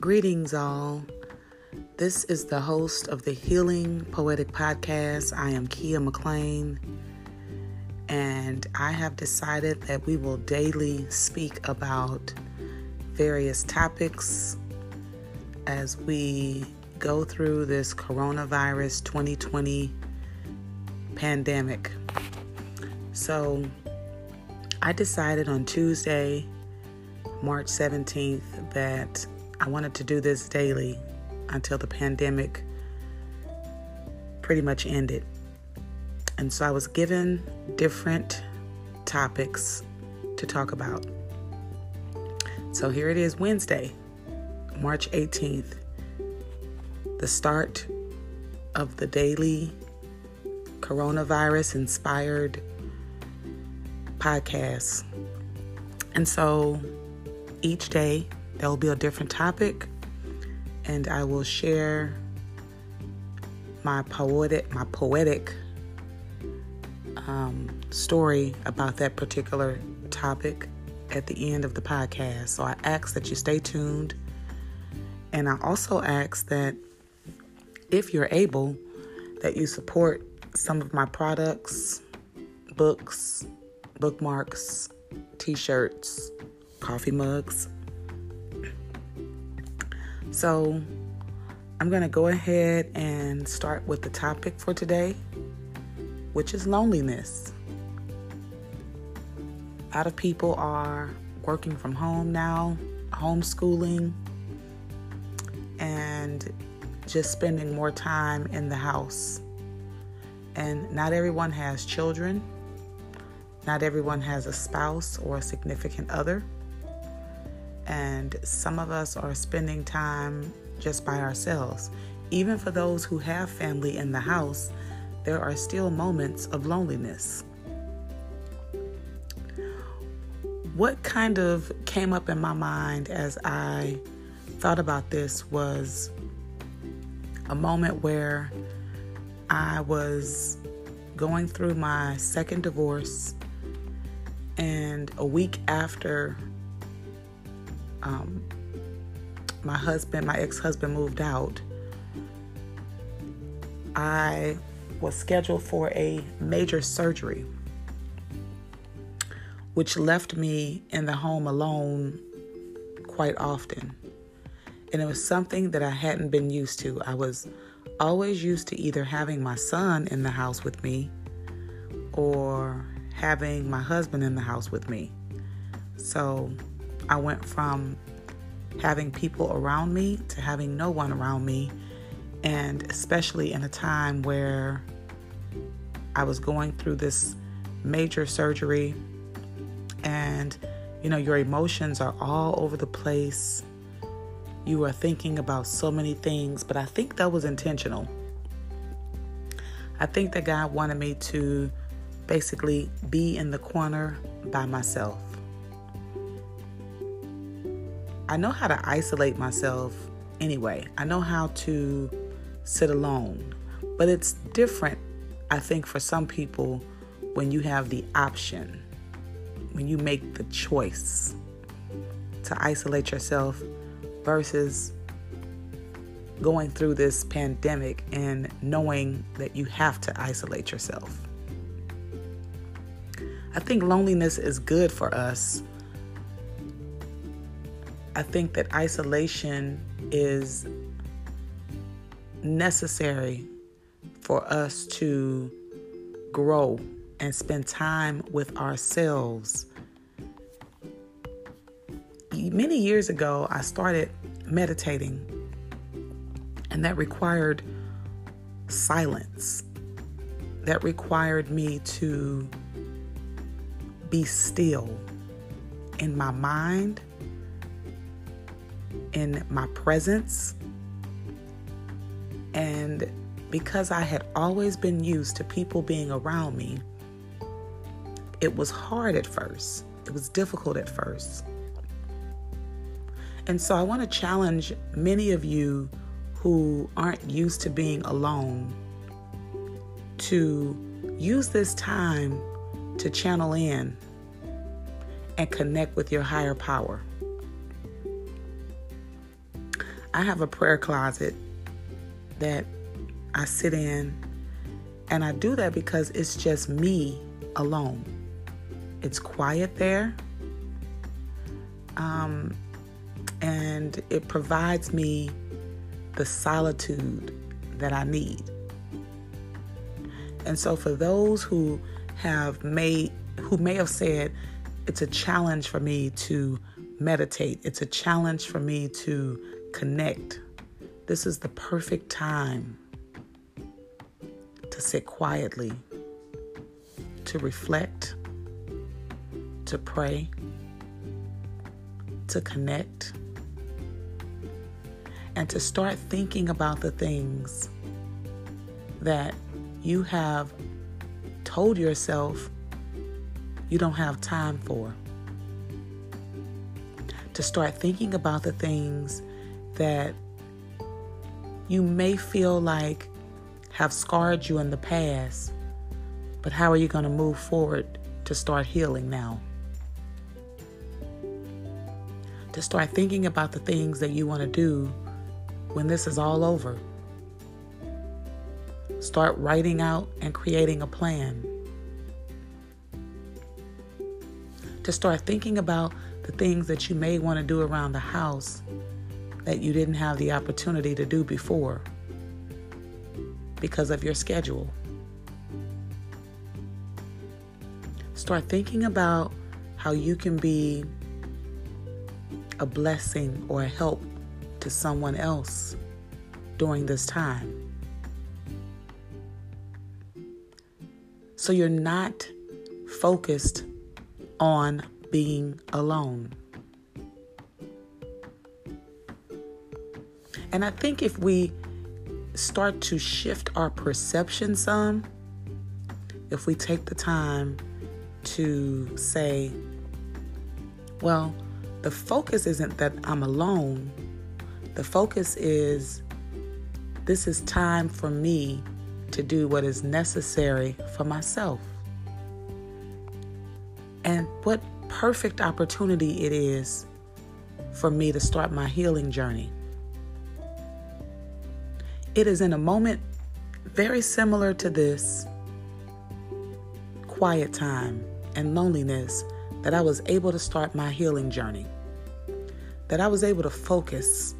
Greetings, all. This is the host of the Healing Poetic Podcast. I am Keya McLean, and I have decided that we will daily speak about various topics as we go through this coronavirus 2020 pandemic. So, I decided on Tuesday, March 17th, that I wanted to do this daily until the pandemic pretty much ended. And so I was given different topics to talk about. So here it is Wednesday, March 18th, the start of the daily coronavirus inspired podcast. And so each day there will be a different topic, and I will share my poetic, my poetic um, story about that particular topic at the end of the podcast. So I ask that you stay tuned, and I also ask that if you're able, that you support some of my products, books, bookmarks, t-shirts, coffee mugs so I'm going to go ahead and start with the topic for today, which is loneliness. A lot of people are working from home now, homeschooling, and just spending more time in the house. And not everyone has children, not everyone has a spouse or a significant other and some of us are spending time just by ourselves. Even for those who have family in the house, there are still moments of loneliness. What kind of came up in my mind as I thought about this was a moment where I was going through my second divorce, and a week after um, my husband, my ex husband, moved out, I was scheduled for a major surgery, which left me in the home alone quite often. And it was something that I hadn't been used to. I was always used to either having my son in the house with me or having my husband in the house with me. So I went from having people around me to having no one around me, and especially in a time where I was going through this major surgery, and you know, your emotions are all over the place. You are thinking about so many things, but I think that was intentional. I think that God wanted me to basically be in the corner by myself. I know how to isolate myself anyway. I know how to sit alone. But it's different, I think, for some people when you have the option, when you make the choice to isolate yourself versus going through this pandemic and knowing that you have to isolate yourself. I think loneliness is good for us I think that isolation is necessary for us to grow and spend time with ourselves. Many years ago, I started meditating, and that required silence. That required me to be still in my mind in my presence. And because I had always been used to people being around me, it was hard at first. It was difficult at first. And so I want to challenge many of you who aren't used to being alone to use this time to channel in and connect with your higher power. I have a prayer closet that I sit in, and I do that because it's just me alone. It's quiet there, um, and it provides me the solitude that I need. And so, for those who have made, who may have said, it's a challenge for me to meditate, it's a challenge for me to connect. This is the perfect time to sit quietly, to reflect, to pray, to connect, and to start thinking about the things that you have told yourself you don't have time for. To start thinking about the things that you may feel like have scarred you in the past, but how are you going to move forward to start healing now? To start thinking about the things that you want to do when this is all over. Start writing out and creating a plan. To start thinking about the things that you may want to do around the house that you didn't have the opportunity to do before because of your schedule. Start thinking about how you can be a blessing or a help to someone else during this time. So you're not focused on being alone. And I think if we start to shift our perception some, if we take the time to say, well, the focus isn't that I'm alone, the focus is this is time for me to do what is necessary for myself. And what perfect opportunity it is for me to start my healing journey. It is in a moment very similar to this quiet time and loneliness that I was able to start my healing journey. That I was able to focus,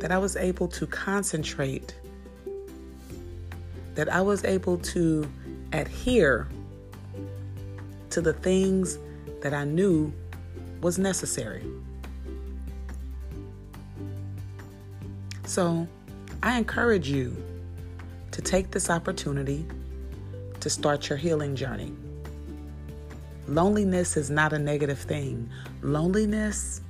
that I was able to concentrate, that I was able to adhere to the things that I knew was necessary. So, I encourage you to take this opportunity to start your healing journey. Loneliness is not a negative thing. Loneliness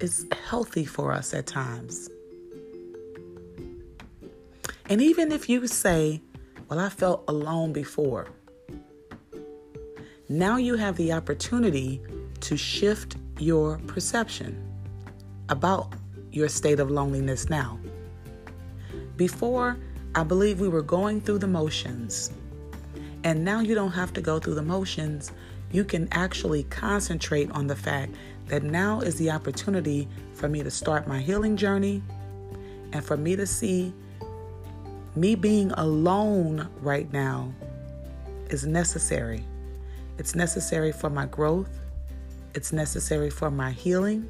is healthy for us at times. And even if you say, Well, I felt alone before, now you have the opportunity to shift your perception about your state of loneliness now. Before, I believe we were going through the motions. And now you don't have to go through the motions. You can actually concentrate on the fact that now is the opportunity for me to start my healing journey and for me to see me being alone right now is necessary. It's necessary for my growth, it's necessary for my healing,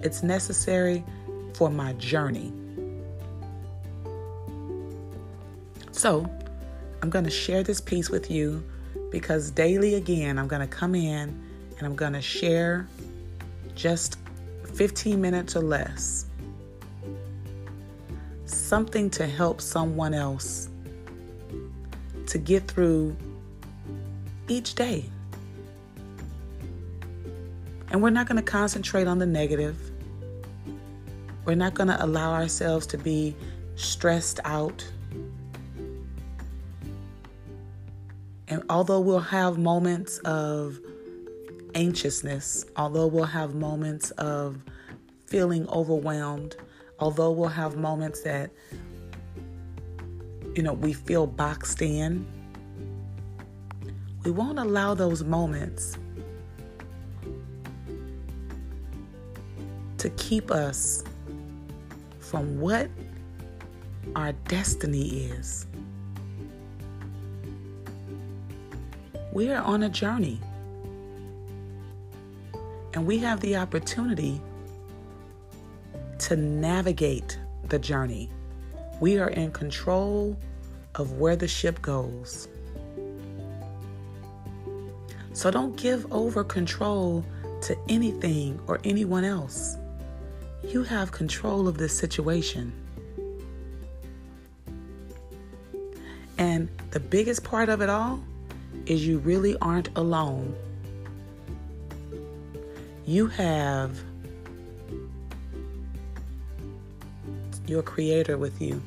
it's necessary for my journey. So, I'm going to share this piece with you because daily again, I'm going to come in and I'm going to share just 15 minutes or less something to help someone else to get through each day. And we're not going to concentrate on the negative. We're not going to allow ourselves to be stressed out And although we'll have moments of anxiousness, although we'll have moments of feeling overwhelmed, although we'll have moments that, you know, we feel boxed in, we won't allow those moments to keep us from what our destiny is. We are on a journey. And we have the opportunity to navigate the journey. We are in control of where the ship goes. So don't give over control to anything or anyone else. You have control of this situation. And the biggest part of it all is you really aren't alone. You have your Creator with you,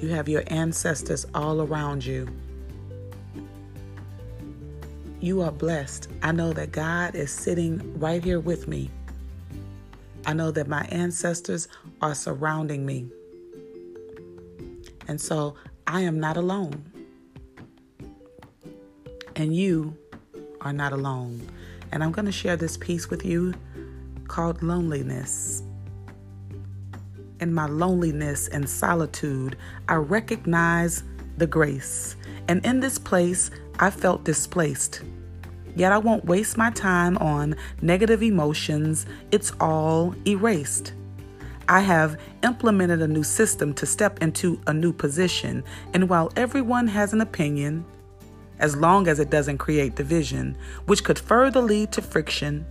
you have your ancestors all around you. You are blessed. I know that God is sitting right here with me. I know that my ancestors are surrounding me. And so I am not alone. And you are not alone. And I'm going to share this piece with you called Loneliness. In my loneliness and solitude, I recognize the grace. And in this place, I felt displaced. Yet I won't waste my time on negative emotions, it's all erased. I have implemented a new system to step into a new position, and while everyone has an opinion, as long as it doesn't create division, which could further lead to friction,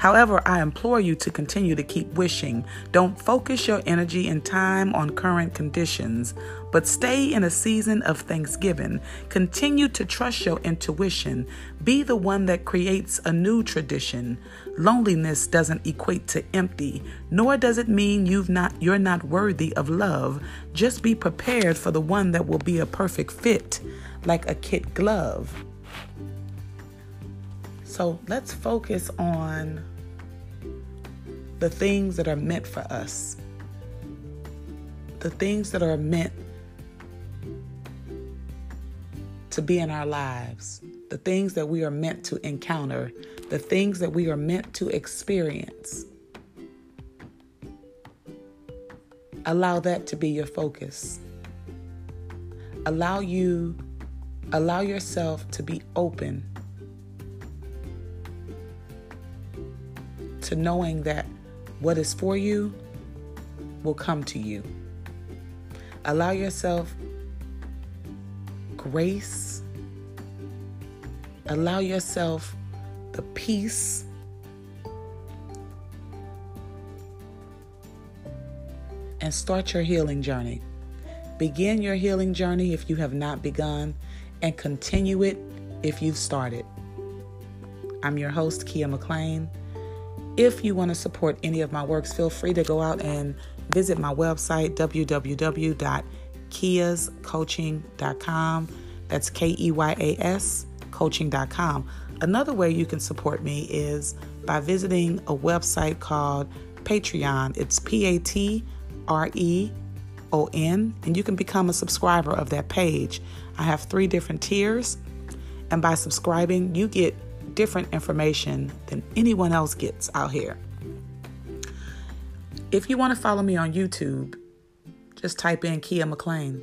However, I implore you to continue to keep wishing. Don't focus your energy and time on current conditions, but stay in a season of thanksgiving. Continue to trust your intuition. Be the one that creates a new tradition. Loneliness doesn't equate to empty, nor does it mean you've not you're not worthy of love. Just be prepared for the one that will be a perfect fit, like a kit glove. So let's focus on the things that are meant for us, the things that are meant to be in our lives, the things that we are meant to encounter, the things that we are meant to experience. Allow that to be your focus. Allow you allow yourself to be open to knowing that what is for you will come to you. Allow yourself grace. Allow yourself the peace. And start your healing journey. Begin your healing journey if you have not begun, and continue it if you've started. I'm your host, Keya McLean. If you want to support any of my works, feel free to go out and visit my website, www.keyascoaching.com. That's K E Y A S coaching.com. Another way you can support me is by visiting a website called Patreon. It's P A T R E O N, and you can become a subscriber of that page. I have three different tiers, and by subscribing, you get different information than anyone else gets out here. If you want to follow me on YouTube, just type in Keya McLean.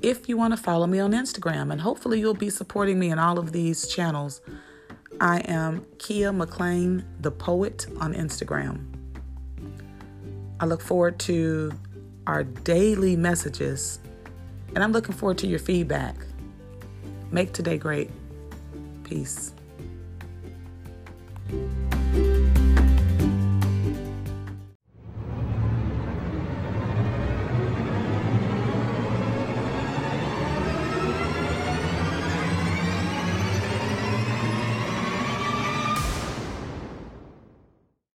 If you want to follow me on Instagram, and hopefully you'll be supporting me in all of these channels, I am Keya McLean, the poet, on Instagram. I look forward to our daily messages, and I'm looking forward to your feedback. Make today great. Peace.